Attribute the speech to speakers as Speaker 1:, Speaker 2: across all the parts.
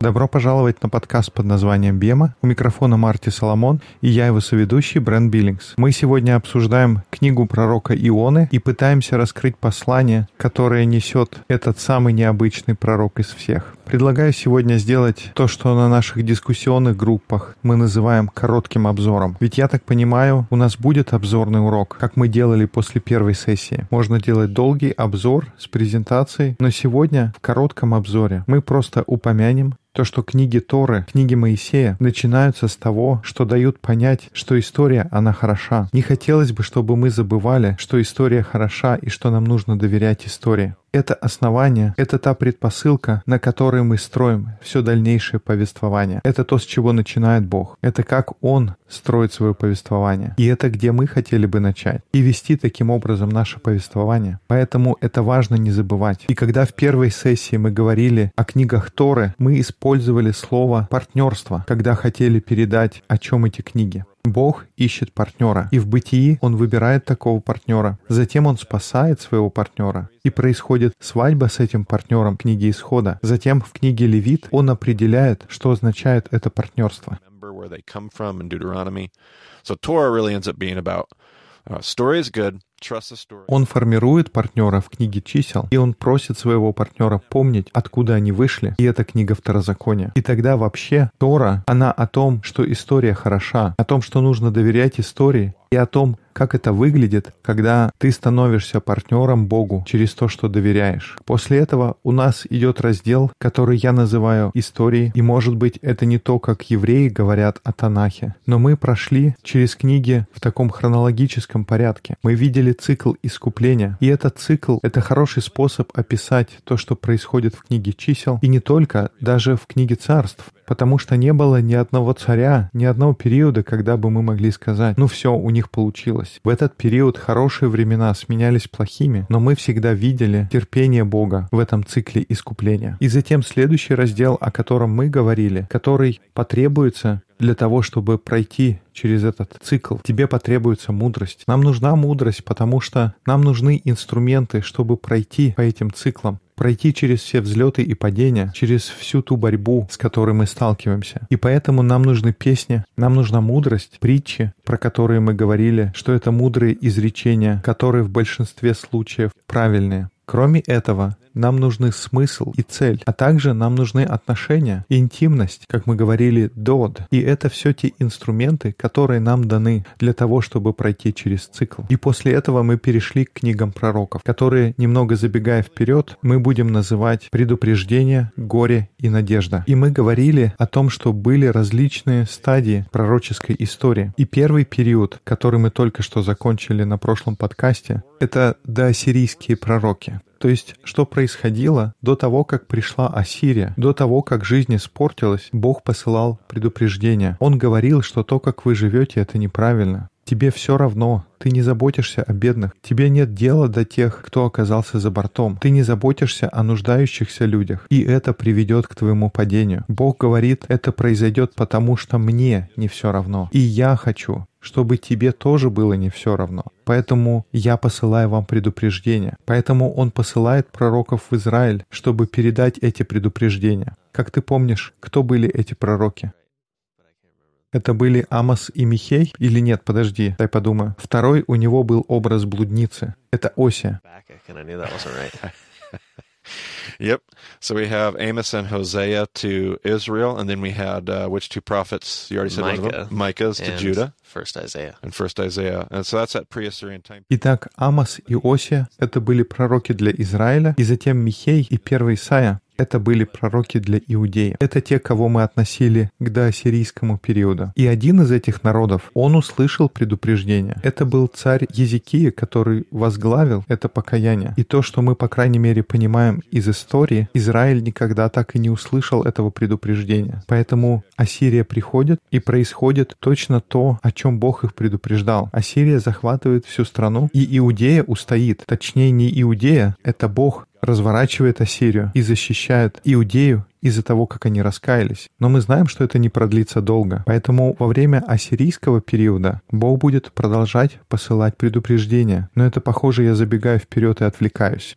Speaker 1: Добро пожаловать на подкаст под названием «Бема». У микрофона Марти Соломон и я его соведущий Брэн Биллингс. Мы сегодня обсуждаем книгу пророка Ионы и пытаемся раскрыть послание, которое несет этот самый необычный пророк из всех. Предлагаю сегодня сделать то, что на наших дискуссионных группах мы называем коротким обзором. Ведь я так понимаю, у нас будет обзорный урок, как мы делали после первой сессии. Можно делать долгий обзор с презентацией, но сегодня в коротком обзоре мы просто упомянем то, что книги Торы, книги Моисея начинаются с того, что дают понять, что история, она хороша. Не хотелось бы, чтобы мы забывали, что история хороша и что нам нужно доверять истории. Это основание, это та предпосылка, на которой мы строим все дальнейшее повествование. Это то, с чего начинает Бог. Это как Он строит свое повествование. И это где мы хотели бы начать. И вести таким образом наше повествование. Поэтому это важно не забывать. И когда в первой сессии мы говорили о книгах Торы, мы использовали слово «партнерство», когда хотели передать, о чем эти книги. Бог ищет партнера, и в бытии Он выбирает такого партнера. Затем Он спасает своего партнера, и происходит свадьба с этим партнером в книге Исхода. Затем в книге Левит Он определяет, что означает это партнерство.
Speaker 2: So Torah really ends up being about uh, story is good,
Speaker 1: он формирует партнера в книге чисел, и он просит своего партнера помнить, откуда они вышли, и это книга Второзакония. И тогда вообще Тора, она о том, что история хороша, о том, что нужно доверять истории, и о том, как это выглядит, когда ты становишься партнером Богу через то, что доверяешь. После этого у нас идет раздел, который я называю историей, и может быть это не то, как евреи говорят о Танахе, но мы прошли через книги в таком хронологическом порядке. Мы видели цикл искупления, и этот цикл — это хороший способ описать то, что происходит в книге чисел, и не только, даже в книге царств потому что не было ни одного царя, ни одного периода, когда бы мы могли сказать, ну все, у них получилось. В этот период хорошие времена сменялись плохими, но мы всегда видели терпение Бога в этом цикле искупления. И затем следующий раздел, о котором мы говорили, который потребуется для того, чтобы пройти через этот цикл, тебе потребуется мудрость. Нам нужна мудрость, потому что нам нужны инструменты, чтобы пройти по этим циклам пройти через все взлеты и падения, через всю ту борьбу, с которой мы сталкиваемся. И поэтому нам нужны песни, нам нужна мудрость, притчи, про которые мы говорили, что это мудрые изречения, которые в большинстве случаев правильные. Кроме этого, нам нужны смысл и цель, а также нам нужны отношения интимность, как мы говорили, дод. И это все те инструменты, которые нам даны для того, чтобы пройти через цикл. И после этого мы перешли к книгам пророков, которые, немного забегая вперед, мы будем называть предупреждение, горе и надежда. И мы говорили о том, что были различные стадии пророческой истории. И первый период, который мы только что закончили на прошлом подкасте, это доассирийские пророки. То есть, что происходило до того, как пришла Ассирия, до того, как жизнь испортилась, Бог посылал предупреждения. Он говорил, что то, как вы живете, это неправильно. Тебе все равно, ты не заботишься о бедных, тебе нет дела до тех, кто оказался за бортом, ты не заботишься о нуждающихся людях, и это приведет к твоему падению. Бог говорит, это произойдет потому, что мне не все равно, и я хочу, чтобы тебе тоже было не все равно. Поэтому я посылаю вам предупреждения. Поэтому он посылает пророков в Израиль, чтобы передать эти предупреждения. Как ты помнишь, кто были эти пророки? Это были Амос и Михей? Или нет, подожди, дай подумаю. Второй у него был образ блудницы. Это Осия.
Speaker 2: Yep. So we have Amos and Hosea to Israel, and then we had uh, which two prophets? You already said Micah, one of them. Micah's to Judah.
Speaker 3: First Isaiah.
Speaker 2: And first Isaiah. And so that's that pre-Assyrian time.
Speaker 1: Итак, Амос и Осия — это были пророки для Израиля, и затем Михей и первый Исаия это были пророки для иудеев. Это те, кого мы относили к доассирийскому периоду. И один из этих народов, он услышал предупреждение. Это был царь Езекия, который возглавил это покаяние. И то, что мы, по крайней мере, понимаем из истории, Израиль никогда так и не услышал этого предупреждения. Поэтому Ассирия приходит, и происходит точно то, о чем Бог их предупреждал. Ассирия захватывает всю страну, и Иудея устоит. Точнее, не Иудея, это Бог разворачивает Ассирию и защищает Иудею из-за того, как они раскаялись. Но мы знаем, что это не продлится долго. Поэтому во время ассирийского периода Бог будет продолжать посылать предупреждения. Но это, похоже, я забегаю вперед и отвлекаюсь.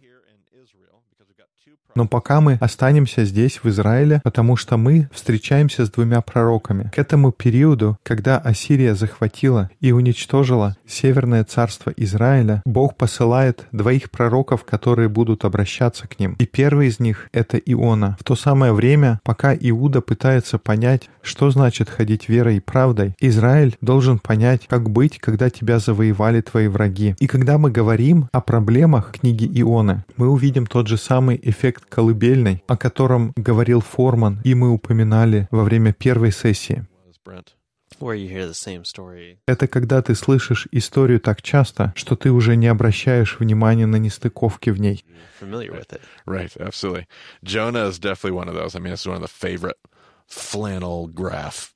Speaker 1: Но пока мы останемся здесь, в Израиле, потому что мы встречаемся с двумя пророками. К этому периоду, когда Ассирия захватила и уничтожила Северное царство Израиля, Бог посылает двоих пророков, которые будут обращаться к ним. И первый из них — это Иона. В то самое время, пока Иуда пытается понять, что значит ходить верой и правдой, Израиль должен понять, как быть, когда тебя завоевали твои враги. И когда мы говорим о проблемах книги Ионы, мы увидим тот же самый эффект колыбельной, о котором говорил Форман, и мы упоминали во время первой сессии. Это когда ты слышишь историю так часто, что ты уже не обращаешь внимания на нестыковки в ней.
Speaker 2: Right, absolutely. Jonah is definitely one of those. I mean, it's one of the favorite flannel graph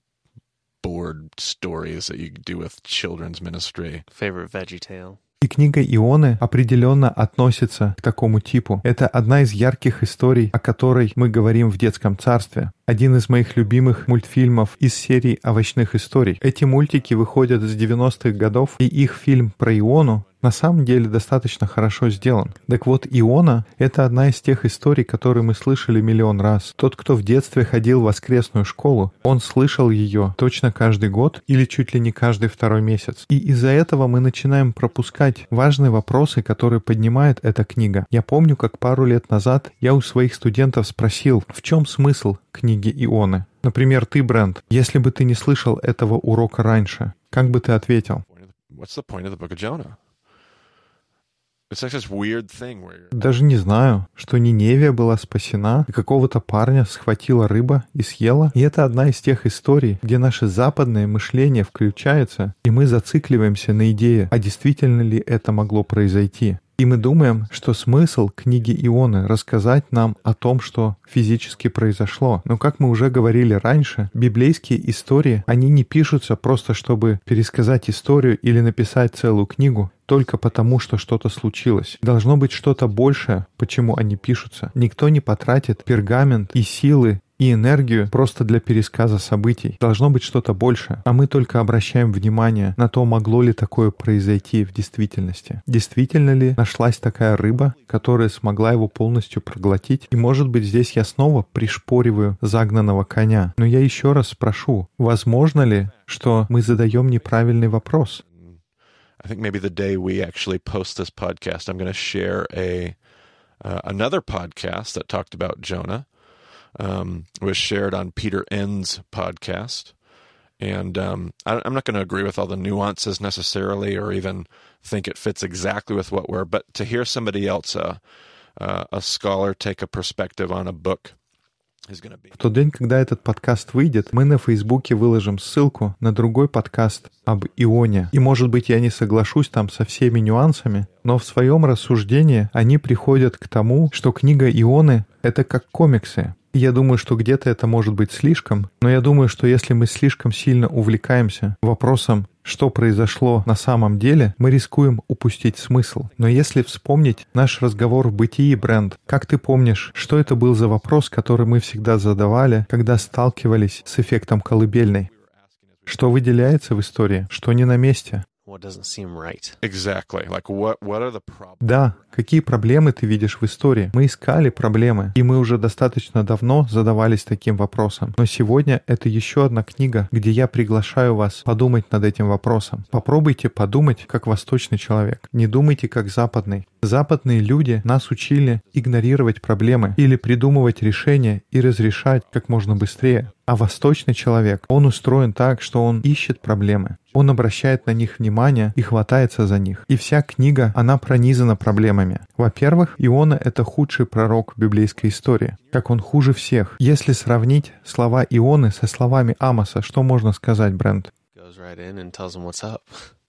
Speaker 2: board stories that you do with children's ministry.
Speaker 3: Favorite veggie tale.
Speaker 1: Книга Ионы определенно относится к такому типу. Это одна из ярких историй, о которой мы говорим в детском царстве. Один из моих любимых мультфильмов из серии овощных историй. Эти мультики выходят с 90-х годов, и их фильм про Иону на самом деле достаточно хорошо сделан. Так вот, Иона — это одна из тех историй, которые мы слышали миллион раз. Тот, кто в детстве ходил в воскресную школу, он слышал ее точно каждый год или чуть ли не каждый второй месяц. И из-за этого мы начинаем пропускать важные вопросы, которые поднимает эта книга. Я помню, как пару лет назад я у своих студентов спросил, в чем смысл книги Ионы. Например, ты, Брент, если бы ты не слышал этого урока раньше, как бы ты ответил? Даже не знаю, что Ниневия была спасена, и какого-то парня схватила рыба и съела. И это одна из тех историй, где наше западное мышление включается, и мы зацикливаемся на идее, а действительно ли это могло произойти. И мы думаем, что смысл книги Ионы рассказать нам о том, что физически произошло. Но как мы уже говорили раньше, библейские истории, они не пишутся просто, чтобы пересказать историю или написать целую книгу только потому, что что-то случилось. Должно быть что-то большее, почему они пишутся. Никто не потратит пергамент и силы и энергию просто для пересказа событий. Должно быть что-то большее, а мы только обращаем внимание на то, могло ли такое произойти в действительности. Действительно ли нашлась такая рыба, которая смогла его полностью проглотить? И может быть здесь я снова пришпориваю загнанного коня. Но я еще раз спрошу, возможно ли, что мы задаем неправильный вопрос?
Speaker 2: Uh, another podcast that talked about Jonah. Um, was shared on Peter N's podcast. And um, I, am not going to agree with all the nuances necessarily or even think it fits exactly with what we're, but to hear somebody else, uh, uh, a scholar, take a perspective on a book
Speaker 1: В тот день, когда этот подкаст выйдет, мы на Фейсбуке выложим ссылку на другой подкаст об Ионе. И, может быть, я не соглашусь там со всеми нюансами, но в своем рассуждении они приходят к тому, что книга Ионы — это как комиксы. Я думаю, что где-то это может быть слишком, но я думаю, что если мы слишком сильно увлекаемся вопросом, что произошло на самом деле, мы рискуем упустить смысл. Но если вспомнить наш разговор в бытии, Бренд, как ты помнишь, что это был за вопрос, который мы всегда задавали, когда сталкивались с эффектом колыбельной? Что выделяется в истории, что не на месте?
Speaker 2: Exactly. Like what, what are the
Speaker 1: Да, какие проблемы ты видишь в истории? Мы искали проблемы, и мы уже достаточно давно задавались таким вопросом. Но сегодня это еще одна книга, где я приглашаю вас подумать над этим вопросом. Попробуйте подумать как восточный человек. Не думайте как западный. Западные люди нас учили игнорировать проблемы или придумывать решения и разрешать как можно быстрее. А восточный человек, он устроен так, что он ищет проблемы. Он обращает на них внимание и хватается за них. И вся книга, она пронизана проблемами. Во-первых, Иона — это худший пророк в библейской истории. Как он хуже всех. Если сравнить слова Ионы со словами Амоса, что можно сказать, Брент?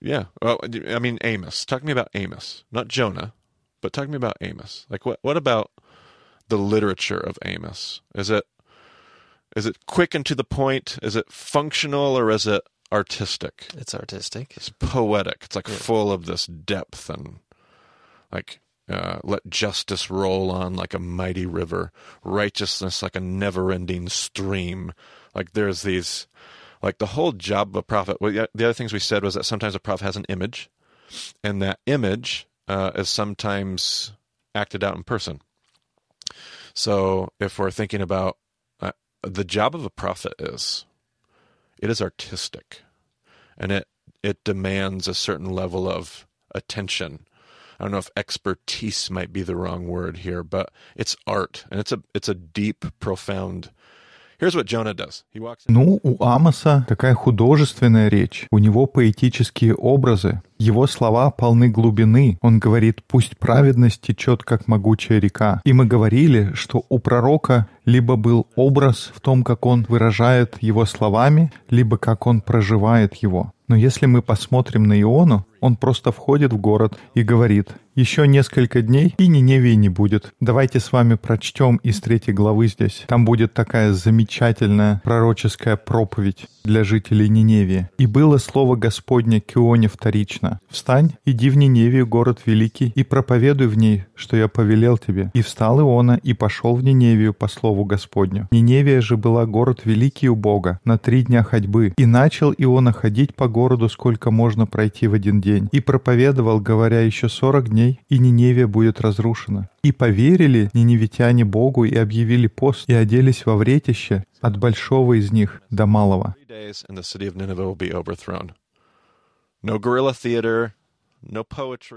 Speaker 2: Yeah, well, I mean Amos. Talk to me about Amos, not Jonah, but talk to me about Amos. Like, what what about the literature of Amos? Is it is it quick and to the point? Is it functional or is it artistic?
Speaker 3: It's artistic.
Speaker 2: It's poetic. It's like yeah. full of this depth and like uh, let justice roll on like a mighty river, righteousness like a never-ending stream. Like there's these, like the whole job of a prophet. Well, the other things we said was that sometimes a prophet has an image, and that image uh, is sometimes acted out in person. So if we're thinking about the job of a prophet is, it is artistic, and it it demands a certain level of attention. I don't know if expertise might be the wrong word here, but it's art, and it's a it's a deep, profound.
Speaker 1: Ну, у Амоса такая художественная речь, у него поэтические образы, его слова полны глубины. Он говорит, пусть праведность течет, как могучая река. И мы говорили, что у пророка либо был образ в том, как он выражает его словами, либо как он проживает его. Но если мы посмотрим на Иону, он просто входит в город и говорит, еще несколько дней и Ниневии не будет. Давайте с вами прочтем из третьей главы здесь. Там будет такая замечательная пророческая проповедь для жителей Ниневии. «И было слово Господне к Ионе вторично. Встань, иди в Ниневию, город великий, и проповедуй в ней, что я повелел тебе. И встал Иона, и пошел в Ниневию по слову Господню. Ниневия же была город великий у Бога, на три дня ходьбы. И начал Иона ходить по городу, сколько можно пройти в один день. И проповедовал, говоря, еще сорок дней, и Ниневия будет разрушена. И поверили ниневитяне Богу и объявили пост, и оделись во вретище от большого из них до малого.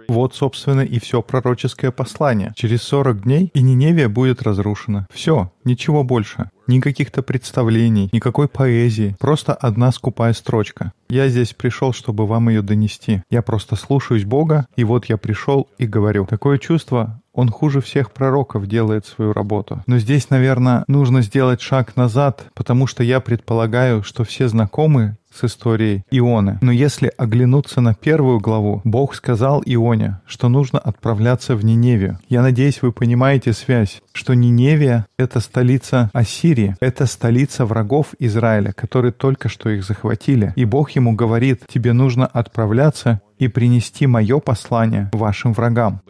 Speaker 1: Вот, собственно, и все пророческое послание. Через 40 дней и Ниневия будет разрушена. Все, ничего больше. Ни каких-то представлений, никакой поэзии. Просто одна скупая строчка. Я здесь пришел, чтобы вам ее донести. Я просто слушаюсь Бога, и вот я пришел и говорю. Такое чувство, он хуже всех пророков делает свою работу. Но здесь, наверное, нужно сделать шаг назад, потому что я предполагаю, что все знакомы с историей Ионы. Но если оглянуться на первую главу, Бог сказал Ионе, что нужно отправляться в Ниневию. Я надеюсь, вы понимаете связь, что Ниневия — это столица Ассирии, это столица врагов Израиля, которые только что их захватили. И Бог ему говорит, тебе нужно отправляться и принести мое послание вашим врагам.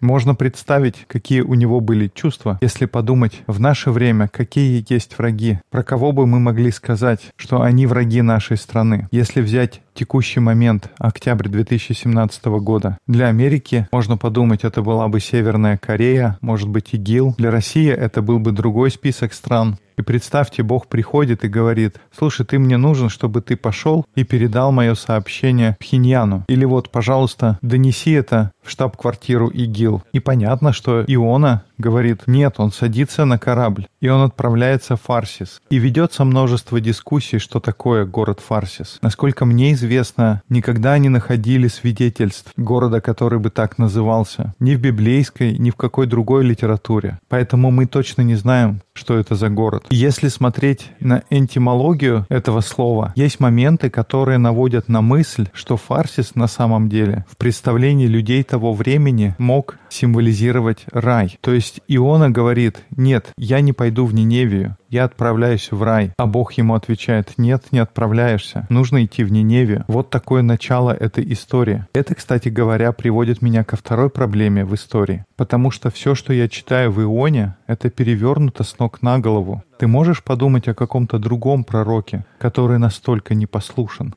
Speaker 1: Можно представить, какие у него были чувства, если подумать в наше время, какие есть враги, про кого бы мы могли сказать, что они враги нашей страны. Если взять текущий момент, октябрь 2017 года, для Америки, можно подумать, это была бы Северная Корея, может быть, ИГИЛ. Для России это был бы другой список стран. И представьте, Бог приходит и говорит, слушай, ты мне нужен, чтобы ты пошел и передал мое сообщение Пхеньяну. Или вот, пожалуйста, донеси это в штаб-квартиру ИГИЛ. И понятно, что Иона говорит, нет, он садится на корабль, и он отправляется в Фарсис. И ведется множество дискуссий, что такое город Фарсис. Насколько мне известно, никогда не находили свидетельств города, который бы так назывался. Ни в библейской, ни в какой другой литературе. Поэтому мы точно не знаем, что это за город. Если смотреть на энтимологию этого слова, есть моменты, которые наводят на мысль, что Фарсис на самом деле в представлении людей того времени мог символизировать рай. То есть Иона говорит, нет, я не пойду в Ниневию, я отправляюсь в рай. А Бог ему отвечает, нет, не отправляешься, нужно идти в Ниневию. Вот такое начало этой истории. Это, кстати говоря, приводит меня ко второй проблеме в истории. Потому что все, что я читаю в Ионе, это перевернуто с ног на голову. Ты можешь подумать о каком-то другом пророке, который настолько непослушен.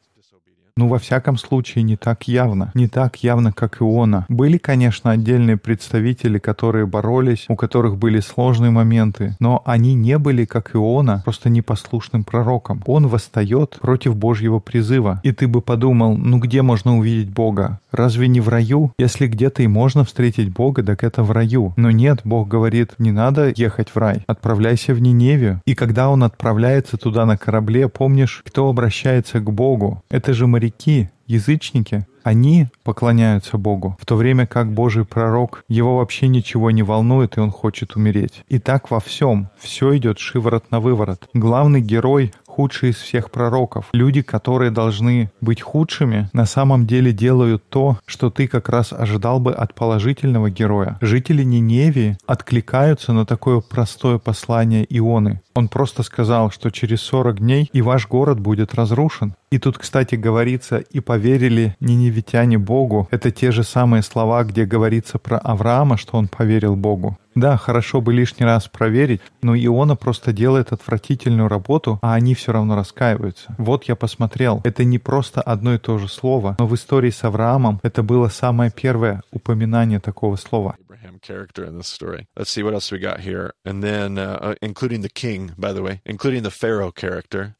Speaker 1: Ну, во всяком случае, не так явно. Не так явно, как Иона. Были, конечно, отдельные представители, которые боролись, у которых были сложные моменты, но они не были, как Иона, просто непослушным пророком. Он восстает против Божьего призыва. И ты бы подумал, ну где можно увидеть Бога? Разве не в раю? Если где-то и можно встретить Бога, так это в раю. Но нет, Бог говорит, не надо ехать в рай. Отправляйся в Ниневию. И когда он отправляется туда на корабле, помнишь, кто обращается к Богу? Это же моряки, язычники. Они поклоняются Богу, в то время как Божий пророк, его вообще ничего не волнует, и он хочет умереть. И так во всем. Все идет шиворот на выворот. Главный герой худший из всех пророков. Люди, которые должны быть худшими, на самом деле делают то, что ты как раз ожидал бы от положительного героя. Жители Ниневии откликаются на такое простое послание Ионы. Он просто сказал, что через 40 дней и ваш город будет разрушен. И тут, кстати, говорится, и поверили ниневитяне Богу. Это те же самые слова, где говорится про Авраама, что он поверил Богу. Да, хорошо бы лишний раз проверить, но Иона просто делает отвратительную работу, а они все равно раскаиваются. Вот я посмотрел. Это не просто одно и то же слово, но в истории с Авраамом это было самое первое упоминание такого слова.
Speaker 2: Abraham character in this story. Let's see what else we got here. And then, uh, uh, including the king, by the way, including the Pharaoh character.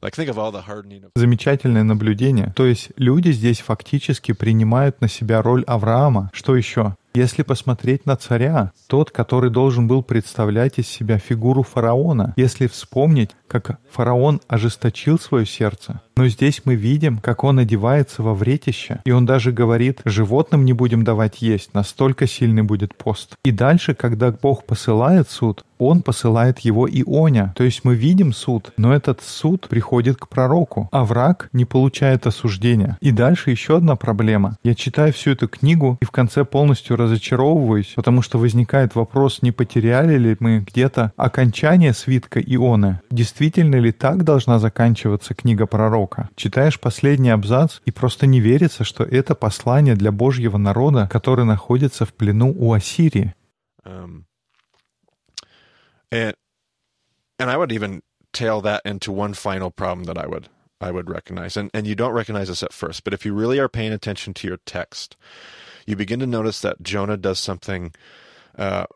Speaker 2: Like, think of all the hardening of...
Speaker 1: Замечательное наблюдение. То есть люди здесь фактически принимают на себя роль Авраама. Что еще? Если посмотреть на царя, тот, который должен был представлять из себя фигуру фараона, если вспомнить, как фараон ожесточил свое сердце, но здесь мы видим, как он одевается во вретище, и он даже говорит, животным не будем давать есть, настолько сильный будет пост. И дальше, когда Бог посылает суд, он посылает его Ионя. То есть мы видим суд, но этот суд приходит к пророку, а враг не получает осуждения. И дальше еще одна проблема. Я читаю всю эту книгу и в конце полностью разочаровываюсь, потому что возникает вопрос, не потеряли ли мы где-то окончание свитка Ионы. Действительно ли так должна заканчиваться книга пророка? Читаешь последний абзац и просто не верится, что это послание для Божьего народа, который находится в плену у Ассирии.
Speaker 2: Um, and and I would even tail that into one final problem that I would I would recognize. And and you don't recognize this at first, but if you really are paying attention to your text, you begin to notice that Jonah does something uh,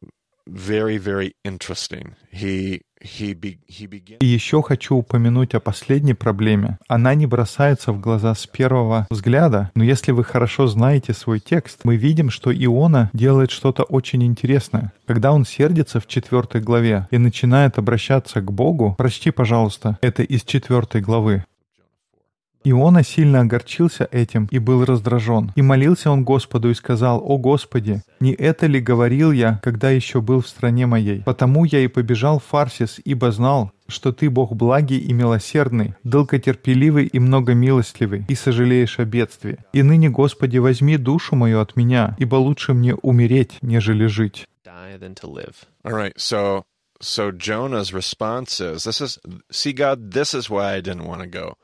Speaker 2: very very interesting. He
Speaker 1: еще хочу упомянуть о последней проблеме. Она не бросается в глаза с первого взгляда, но если вы хорошо знаете свой текст, мы видим, что Иона делает что-то очень интересное. Когда он сердится в четвертой главе и начинает обращаться к Богу, прочти, пожалуйста, это из четвертой главы. Иона сильно огорчился этим и был раздражен. И молился он Господу и сказал, «О Господи, не это ли говорил я, когда еще был в стране моей? Потому я и побежал в Фарсис, ибо знал, что ты Бог благий и милосердный, долготерпеливый и многомилостливый, и сожалеешь о бедствии. И ныне, Господи, возьми душу мою от меня, ибо лучше мне умереть, нежели жить».
Speaker 2: All right, so Jonah's response is, "This is see God, this is why I didn't want to go."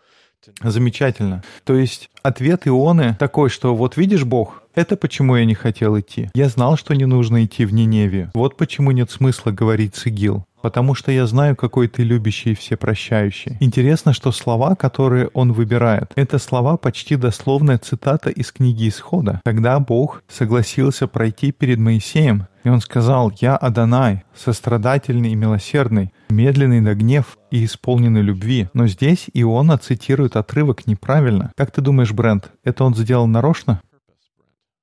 Speaker 1: Замечательно. То есть ответ Ионы такой, что вот видишь Бог, это почему я не хотел идти. Я знал, что не нужно идти в Ниневию. Вот почему нет смысла говорить с ИГИЛ. Потому что я знаю, какой ты любящий и всепрощающий. Интересно, что слова, которые он выбирает, это слова почти дословная цитата из книги Исхода. Когда Бог согласился пройти перед Моисеем, и он сказал, «Я Адонай, сострадательный и милосердный, медленный на гнев и исполненный любви». Но здесь Иона цитирует отрывок неправильно. Как ты думаешь, Брент, это он сделал нарочно?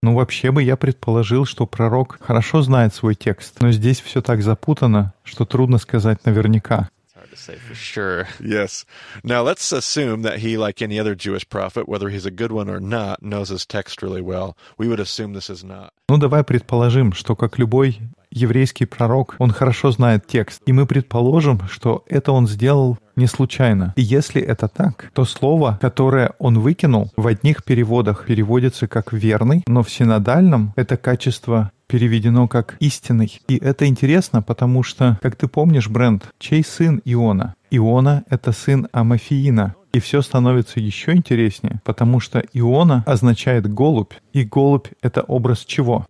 Speaker 1: Ну, вообще бы я предположил, что пророк хорошо знает свой текст, но здесь все так запутано, что трудно сказать наверняка.
Speaker 3: Say for sure.
Speaker 2: Yes. Now let's assume that he, like any other Jewish prophet, whether he's a good one or not, knows his text really well. We would assume this is not.
Speaker 1: Ну, давай предположим, что как любой еврейский пророк, он хорошо знает текст. И мы предположим, что это он сделал не случайно. И если это так, то слово, которое он выкинул, в одних переводах переводится как «верный», но в синодальном это качество переведено как «истинный». И это интересно, потому что, как ты помнишь, Брент, чей сын Иона? Иона — это сын Амафиина. И все становится еще интереснее, потому что Иона означает «голубь», и голубь — это образ чего?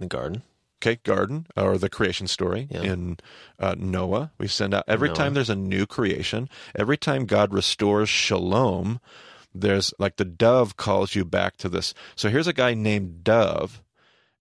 Speaker 3: In the, garden.
Speaker 2: Okay, garden or the creation story
Speaker 3: Yeah.
Speaker 2: in uh, Noah. We send out every
Speaker 3: Noah.
Speaker 2: time there's a new creation, every time God restores shalom, there's like the dove calls you back to this. So here's a guy named Dove.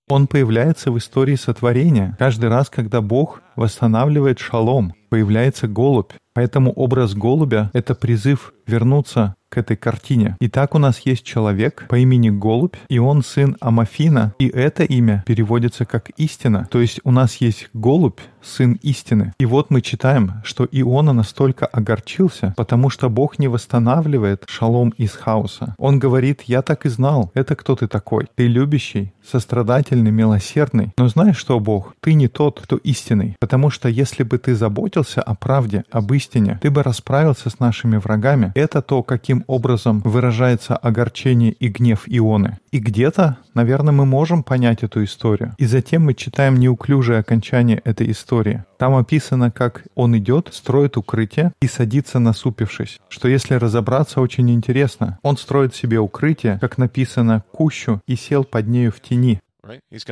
Speaker 1: Он появляется в истории сотворения. Каждый раз, когда Бог восстанавливает шалом, появляется голубь. Поэтому образ голубя — это призыв вернуться к этой картине. Итак, у нас есть человек по имени Голубь, и он сын Амафина, и это имя переводится как «истина». То есть у нас есть Голубь, сын истины. И вот мы читаем, что Иона настолько огорчился, потому что Бог не восстанавливает шалом из хаоса. Он говорит, я так и знал, это кто ты такой? Ты любящий, сострадательный, милосердный. Но знаешь что, Бог, ты не тот, кто истинный. Потому что если бы ты заботился о правде, об истине, истине, ты бы расправился с нашими врагами. Это то, каким образом выражается огорчение и гнев Ионы. И где-то, наверное, мы можем понять эту историю. И затем мы читаем неуклюжее окончание этой истории. Там описано, как он идет, строит укрытие и садится насупившись. Что если разобраться, очень интересно. Он строит себе укрытие, как написано, кущу и сел под нею в тени.
Speaker 2: Right? He's.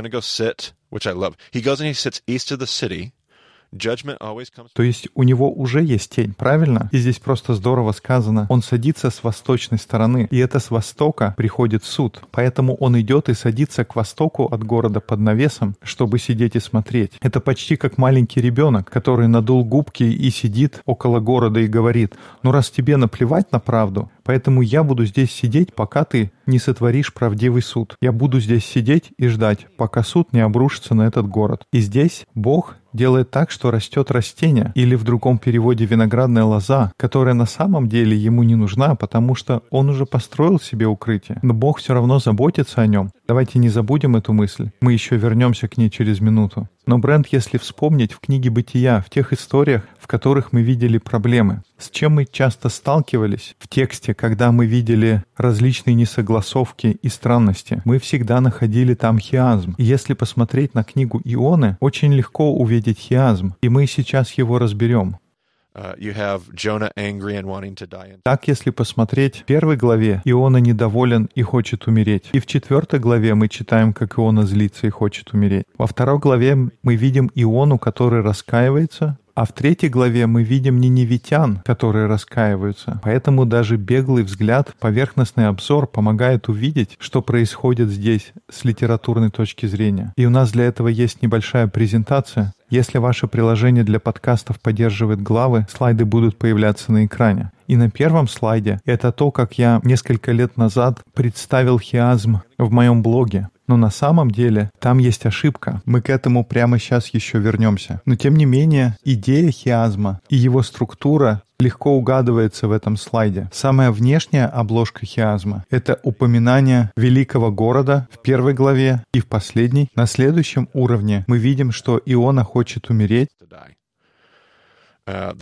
Speaker 1: То есть у него уже есть тень, правильно? И здесь просто здорово сказано. Он садится с восточной стороны, и это с востока приходит суд. Поэтому он идет и садится к востоку от города под навесом, чтобы сидеть и смотреть. Это почти как маленький ребенок, который надул губки и сидит около города и говорит, ну раз тебе наплевать на правду, поэтому я буду здесь сидеть, пока ты не сотворишь правдивый суд. Я буду здесь сидеть и ждать, пока суд не обрушится на этот город. И здесь Бог делает так, что растет растение, или в другом переводе виноградная лоза, которая на самом деле ему не нужна, потому что он уже построил себе укрытие. Но Бог все равно заботится о нем. Давайте не забудем эту мысль. Мы еще вернемся к ней через минуту. Но Брент, если вспомнить в книге «Бытия», в тех историях, в которых мы видели проблемы, с чем мы часто сталкивались в тексте, когда мы видели различные несогласовки и странности, мы всегда находили там хиазм. И если посмотреть на книгу Ионы, очень легко увидеть хиазм, и мы сейчас его разберем. Так, если посмотреть в первой главе, Иона недоволен и хочет умереть. И в четвертой главе мы читаем, как Иона злится и хочет умереть. Во второй главе мы видим Иону, который раскаивается, а в третьей главе мы видим ниневитян, которые раскаиваются. Поэтому даже беглый взгляд, поверхностный обзор помогает увидеть, что происходит здесь с литературной точки зрения. И у нас для этого есть небольшая презентация. Если ваше приложение для подкастов поддерживает главы, слайды будут появляться на экране. И на первом слайде это то, как я несколько лет назад представил хиазм в моем блоге. Но на самом деле там есть ошибка. Мы к этому прямо сейчас еще вернемся. Но тем не менее, идея хиазма и его структура легко угадывается в этом слайде. Самая внешняя обложка хиазма — это упоминание великого города в первой главе и в последней. На следующем уровне мы видим, что Иона хочет умереть.
Speaker 2: Uh.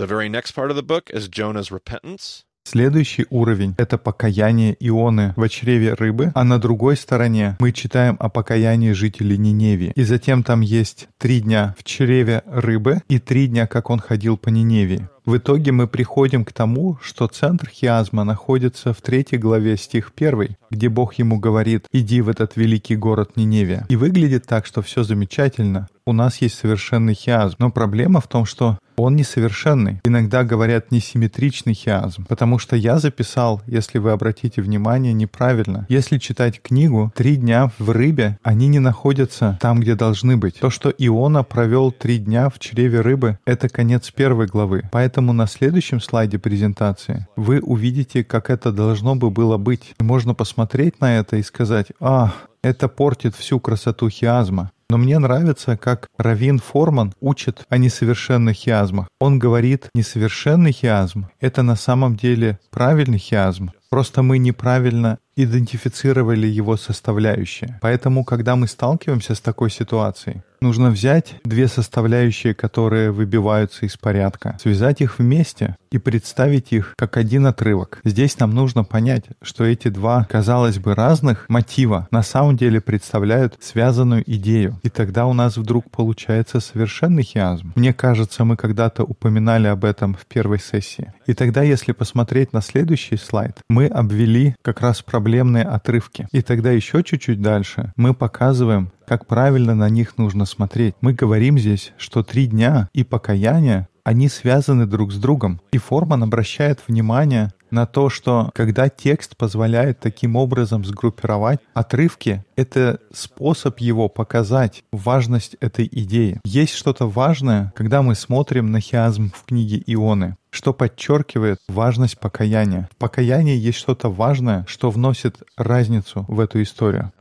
Speaker 1: Следующий уровень — это покаяние Ионы в чреве рыбы, а на другой стороне мы читаем о покаянии жителей Ниневии. И затем там есть три дня в чреве рыбы и три дня, как он ходил по Ниневии. В итоге мы приходим к тому, что центр хиазма находится в третьей главе стих 1, где Бог ему говорит «иди в этот великий город Ниневия». И выглядит так, что все замечательно. У нас есть совершенный хиазм. Но проблема в том, что он несовершенный. Иногда говорят несимметричный хиазм, потому что я записал, если вы обратите внимание, неправильно. Если читать книгу, три дня в рыбе, они не находятся там, где должны быть. То, что Иона провел три дня в чреве рыбы, это конец первой главы. Поэтому на следующем слайде презентации вы увидите, как это должно бы было быть. Можно посмотреть на это и сказать, а, это портит всю красоту хиазма. Но мне нравится, как Равин Форман учит о несовершенных хиазмах. Он говорит, несовершенный хиазм — это на самом деле правильный хиазм. Просто мы неправильно идентифицировали его составляющие. Поэтому, когда мы сталкиваемся с такой ситуацией, нужно взять две составляющие, которые выбиваются из порядка, связать их вместе и представить их как один отрывок. Здесь нам нужно понять, что эти два, казалось бы, разных мотива на самом деле представляют связанную идею. И тогда у нас вдруг получается совершенный хиазм. Мне кажется, мы когда-то упоминали об этом в первой сессии. И тогда, если посмотреть на следующий слайд, мы обвели как раз проблемные отрывки. И тогда еще чуть-чуть дальше мы показываем, как правильно на них нужно смотреть. Мы говорим здесь, что три дня и покаяние, они связаны друг с другом. И Форман обращает внимание на то, что когда текст позволяет таким образом сгруппировать отрывки, это способ его показать важность этой идеи. Есть что-то важное, когда мы смотрим на хиазм в книге Ионы что подчеркивает важность покаяния. В покаянии есть что-то важное, что вносит разницу в эту историю.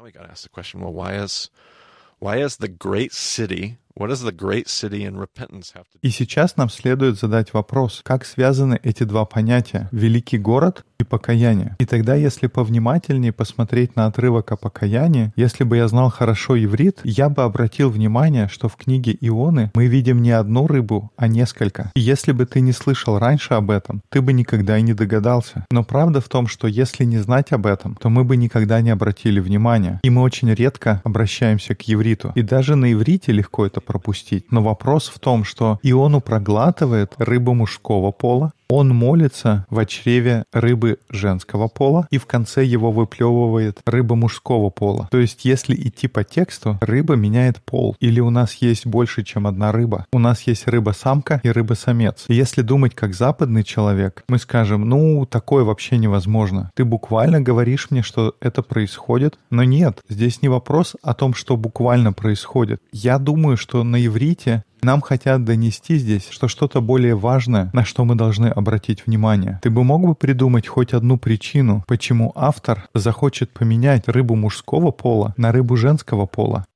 Speaker 1: И сейчас нам следует задать вопрос, как связаны эти два понятия — великий город и покаяние. И тогда, если повнимательнее посмотреть на отрывок о покаянии, если бы я знал хорошо иврит, я бы обратил внимание, что в книге Ионы мы видим не одну рыбу, а несколько. И если бы ты не слышал раньше об этом, ты бы никогда и не догадался. Но правда в том, что если не знать об этом, то мы бы никогда не обратили внимания. И мы очень редко обращаемся к ивриту. И даже на иврите легко это пропустить. Но вопрос в том, что Иону проглатывает рыба мужского пола, он молится в чреве рыбы женского пола, и в конце его выплевывает рыба мужского пола. То есть, если идти по тексту, рыба меняет пол. Или у нас есть больше, чем одна рыба. У нас есть рыба-самка и рыба-самец. И если думать как западный человек, мы скажем, ну, такое вообще невозможно. Ты буквально говоришь мне, что это происходит, но нет, здесь не вопрос о том, что буквально происходит. Я думаю, что на иврите нам хотят донести здесь, что что-то более важное, на что мы должны обратить внимание. Ты бы мог бы придумать хоть одну причину, почему автор захочет поменять рыбу мужского пола на рыбу женского пола?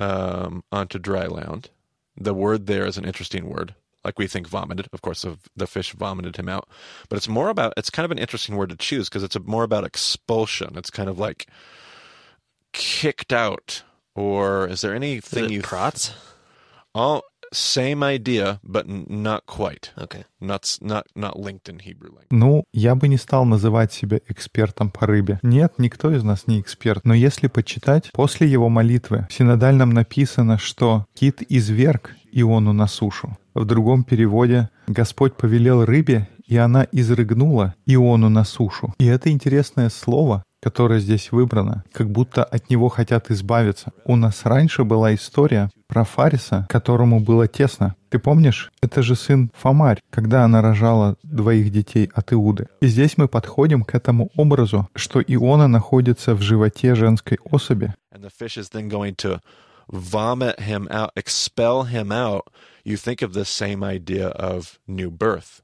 Speaker 2: Um, onto dry land. The word there is an interesting word. Like we think vomited. Of course, the fish vomited him out. But it's more about, it's kind of an interesting word to choose because it's more about expulsion. It's kind of like kicked out. Or is there anything you.
Speaker 3: Prots?
Speaker 2: All, same idea, but not quite.
Speaker 3: Okay.
Speaker 2: Not, not, not linked in Hebrew language.
Speaker 1: Ну, я бы не стал называть себя экспертом по рыбе. Нет, никто из нас не эксперт. Но если почитать, после его молитвы в синодальном написано, что кит изверг Иону на сушу. В другом переводе «Господь повелел рыбе, и она изрыгнула Иону на сушу». И это интересное слово, которое здесь выбрано, как будто от него хотят избавиться. У нас раньше была история про Фариса, которому было тесно. Ты помнишь? Это же сын Фомарь, когда она рожала двоих детей от Иуды. И здесь мы подходим к этому образу, что Иона находится в животе женской особи.
Speaker 2: vomit him out, expel him out, you think of the same idea of new birth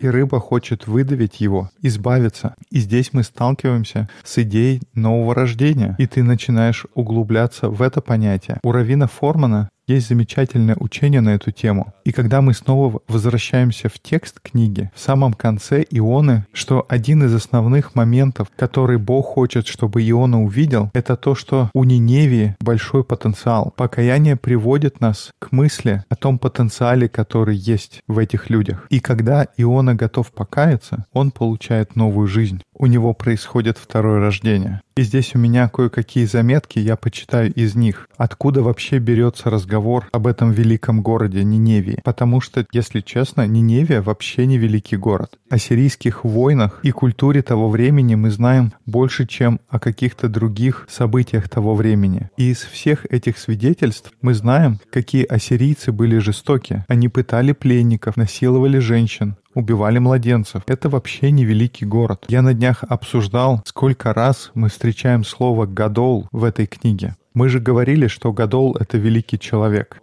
Speaker 1: И рыба хочет выдавить его, избавиться. И здесь мы сталкиваемся с идеей нового рождения. И ты начинаешь углубляться в это понятие. У Равина Формана есть замечательное учение на эту тему. И когда мы снова возвращаемся в текст книги, в самом конце Ионы, что один из основных моментов, который Бог хочет, чтобы Иона увидел, это то, что у Ниневии большой потенциал. Покаяние приводит нас к мысли о том потенциале, который есть в этих людях. И когда Иона готов покаяться, он получает новую жизнь. У него происходит второе рождение. И здесь у меня кое-какие заметки, я почитаю из них. Откуда вообще берется разговор об этом великом городе Ниневии? Потому что, если честно, Ниневия вообще не великий город. О сирийских войнах и культуре того времени мы знаем больше, чем о каких-то других событиях того времени. И из всех этих свидетельств мы знаем, какие ассирийцы были жестоки. Они пытали пленников, насиловали женщин, убивали младенцев. Это вообще не великий город. Я на днях обсуждал, сколько раз мы встречаем слово «гадол» в этой книге. Мы же говорили, что Гадол — это великий человек.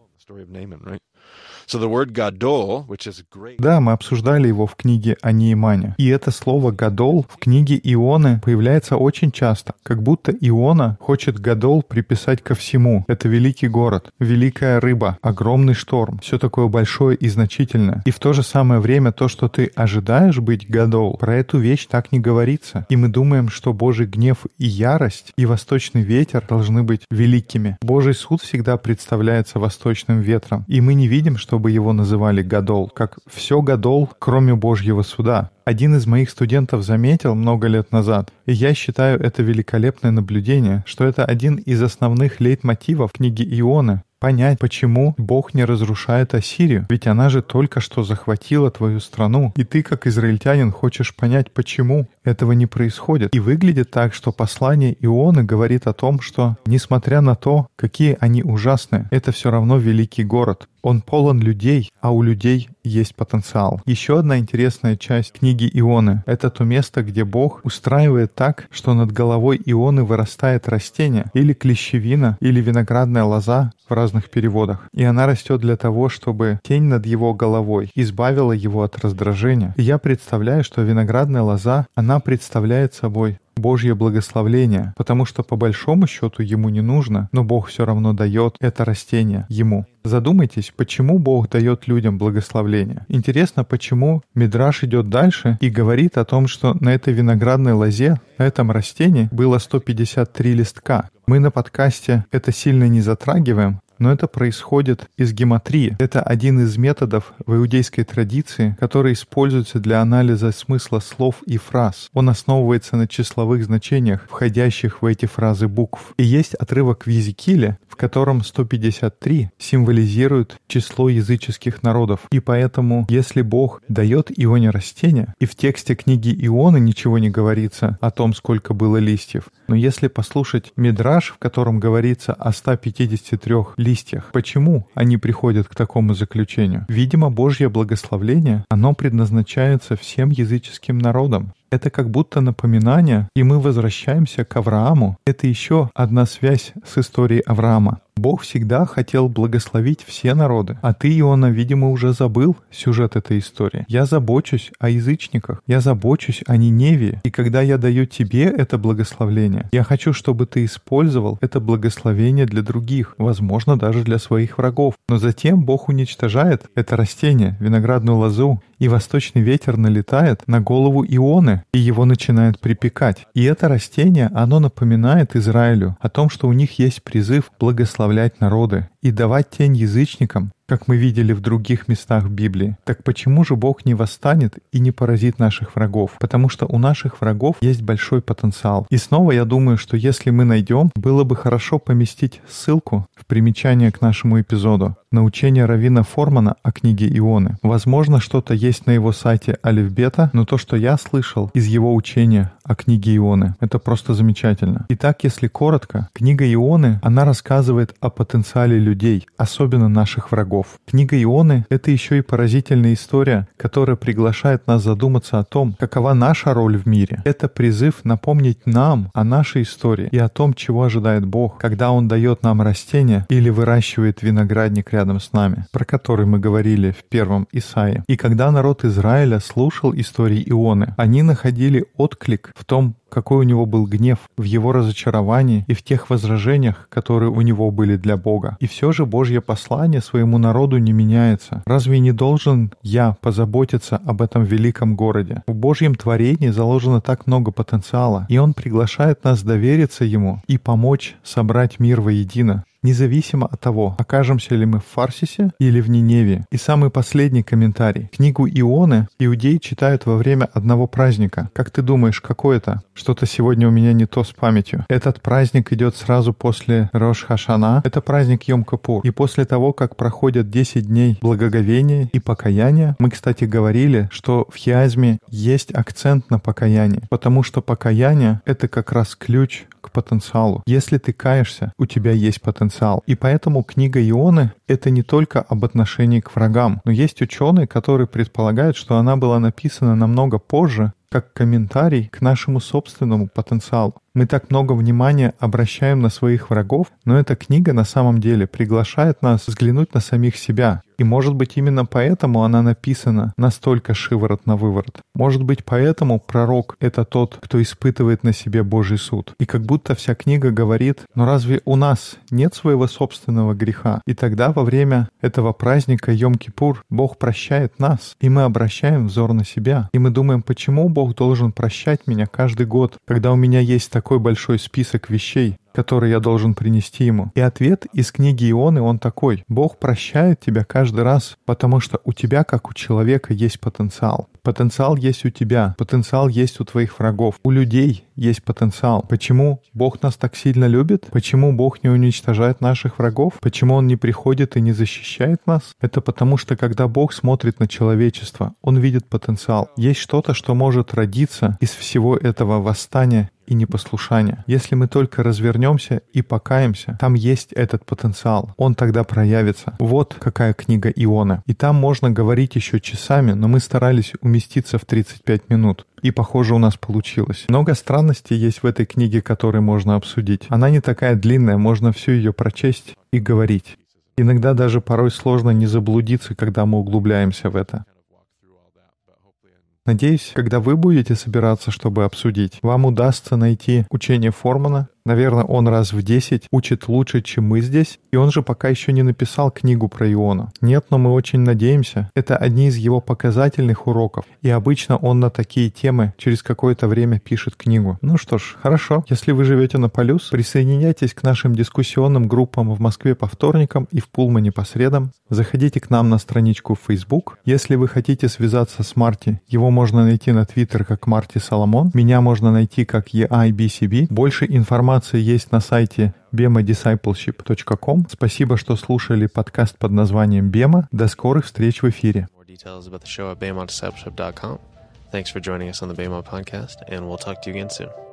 Speaker 1: Да, мы обсуждали его в книге о Неимане. И это слово «гадол» в книге Ионы появляется очень часто, как будто Иона хочет гадол приписать ко всему. Это великий город, великая рыба, огромный шторм, все такое большое и значительное. И в то же самое время то, что ты ожидаешь быть гадол, про эту вещь так не говорится. И мы думаем, что Божий гнев и ярость, и восточный ветер должны быть великими. Божий суд всегда представляется восточным ветром. И мы не видим, что чтобы его называли Гадол, как все Гадол, кроме Божьего суда. Один из моих студентов заметил много лет назад, и я считаю это великолепное наблюдение, что это один из основных лейтмотивов книги Ионы, понять, почему Бог не разрушает Ассирию. Ведь она же только что захватила твою страну. И ты, как израильтянин, хочешь понять, почему этого не происходит. И выглядит так, что послание Ионы говорит о том, что, несмотря на то, какие они ужасные, это все равно великий город. Он полон людей, а у людей есть потенциал. Еще одна интересная часть книги Ионы — это то место, где Бог устраивает так, что над головой Ионы вырастает растение, или клещевина, или виноградная лоза в разных переводах. И она растет для того, чтобы тень над его головой избавила его от раздражения. И я представляю, что виноградная лоза, она представляет собой Божье благословление, потому что по большому счету ему не нужно, но Бог все равно дает это растение ему. Задумайтесь, почему Бог дает людям благословление. Интересно, почему Мидраш идет дальше и говорит о том, что на этой виноградной лозе, на этом растении было 153 листка. Мы на подкасте это сильно не затрагиваем, но это происходит из гематрии. Это один из методов в иудейской традиции, который используется для анализа смысла слов и фраз. Он основывается на числовых значениях, входящих в эти фразы букв. И есть отрывок в Езекиле, в котором 153 символизирует число языческих народов. И поэтому, если Бог дает Ионе растения, и в тексте книги Ионы ничего не говорится о том, сколько было листьев, но если послушать Мидраш, в котором говорится о 153 листьях, почему они приходят к такому заключению? Видимо, Божье благословление, оно предназначается всем языческим народам. Это как будто напоминание, и мы возвращаемся к Аврааму. Это еще одна связь с историей Авраама. Бог всегда хотел благословить все народы. А ты, Иона, видимо, уже забыл сюжет этой истории. Я забочусь о язычниках, я забочусь о Ниневии. И когда я даю тебе это благословление, я хочу, чтобы ты использовал это благословение для других, возможно, даже для своих врагов. Но затем Бог уничтожает это растение, виноградную лозу, и восточный ветер налетает на голову Ионы, и его начинает припекать. И это растение, оно напоминает Израилю о том, что у них есть призыв благословить благословлять народы и давать тень язычникам, как мы видели в других местах Библии. Так почему же Бог не восстанет и не поразит наших врагов? Потому что у наших врагов есть большой потенциал. И снова я думаю, что если мы найдем, было бы хорошо поместить ссылку в примечание к нашему эпизоду на учение Равина Формана о книге Ионы. Возможно, что-то есть на его сайте Алифбета, но то, что я слышал из его учения о книге Ионы, это просто замечательно. Итак, если коротко, книга Ионы, она рассказывает о потенциале людей, особенно наших врагов. Книга Ионы — это еще и поразительная история, которая приглашает нас задуматься о том, какова наша роль в мире. Это призыв напомнить нам о нашей истории и о том, чего ожидает Бог, когда Он дает нам растения или выращивает виноградник рядом с нами, про который мы говорили в первом Исаии. И когда народ Израиля слушал истории Ионы, они находили отклик в том, какой у него был гнев, в его разочаровании и в тех возражениях, которые у него были для Бога. И все же Божье послание своему народу не меняется. Разве не должен я позаботиться об этом великом городе? В Божьем творении заложено так много потенциала, и Он приглашает нас довериться Ему и помочь собрать мир воедино независимо от того, окажемся ли мы в Фарсисе или в Ниневе. И самый последний комментарий. Книгу Ионы иудеи читают во время одного праздника. Как ты думаешь, какой это? Что-то сегодня у меня не то с памятью. Этот праздник идет сразу после Рош Хашана. Это праздник Йом-Капур. И после того, как проходят 10 дней благоговения и покаяния, мы, кстати, говорили, что в хиазме есть акцент на покаяние, потому что покаяние — это как раз ключ потенциалу. Если ты каешься, у тебя есть потенциал. И поэтому книга Ионы — это не только об отношении к врагам, но есть ученые, которые предполагают, что она была написана намного позже, как комментарий к нашему собственному потенциалу. Мы так много внимания обращаем на своих врагов, но эта книга на самом деле приглашает нас взглянуть на самих себя. И может быть именно поэтому она написана настолько шиворот на выворот. Может быть поэтому пророк — это тот, кто испытывает на себе Божий суд. И как будто вся книга говорит, но разве у нас нет своего собственного греха? И тогда во время этого праздника Йом-Кипур Бог прощает нас, и мы обращаем взор на себя. И мы думаем, почему Бог должен прощать меня каждый год, когда у меня есть такой большой список вещей, которые я должен принести ему. И ответ из книги Ионы, он такой. Бог прощает тебя каждый раз, потому что у тебя, как у человека, есть потенциал. Потенциал есть у тебя, потенциал есть у твоих врагов, у людей есть потенциал. Почему Бог нас так сильно любит? Почему Бог не уничтожает наших врагов? Почему Он не приходит и не защищает нас? Это потому что, когда Бог смотрит на человечество, Он видит потенциал. Есть что-то, что может родиться из всего этого восстания и непослушания. Если мы только развернемся и покаемся, там есть этот потенциал. Он тогда проявится. Вот какая книга Иона. И там можно говорить еще часами, но мы старались уместиться в 35 минут. И, похоже, у нас получилось. Много странностей есть в этой книге, которые можно обсудить. Она не такая длинная, можно всю ее прочесть и говорить. Иногда даже порой сложно не заблудиться, когда мы углубляемся в это. Надеюсь, когда вы будете собираться, чтобы обсудить, вам удастся найти учение Формана, Наверное, он раз в 10 учит лучше, чем мы здесь, и он же пока еще не написал книгу про Иона. Нет, но мы очень надеемся. Это одни из его показательных уроков, и обычно он на такие темы через какое-то время пишет книгу. Ну что ж, хорошо. Если вы живете на Полюс, присоединяйтесь к нашим дискуссионным группам в Москве по вторникам и в Пулмане по средам. Заходите к нам на страничку в Facebook. Если вы хотите связаться с Марти, его можно найти на Twitter как Марти Соломон. Меня можно найти как EIBCB. Больше информации информация есть на сайте bemadiscipleship.com. Спасибо, что слушали подкаст под названием «Бема». До скорых встреч в эфире.
Speaker 3: Thanks for joining us on the Bema podcast, and we'll talk to you again soon.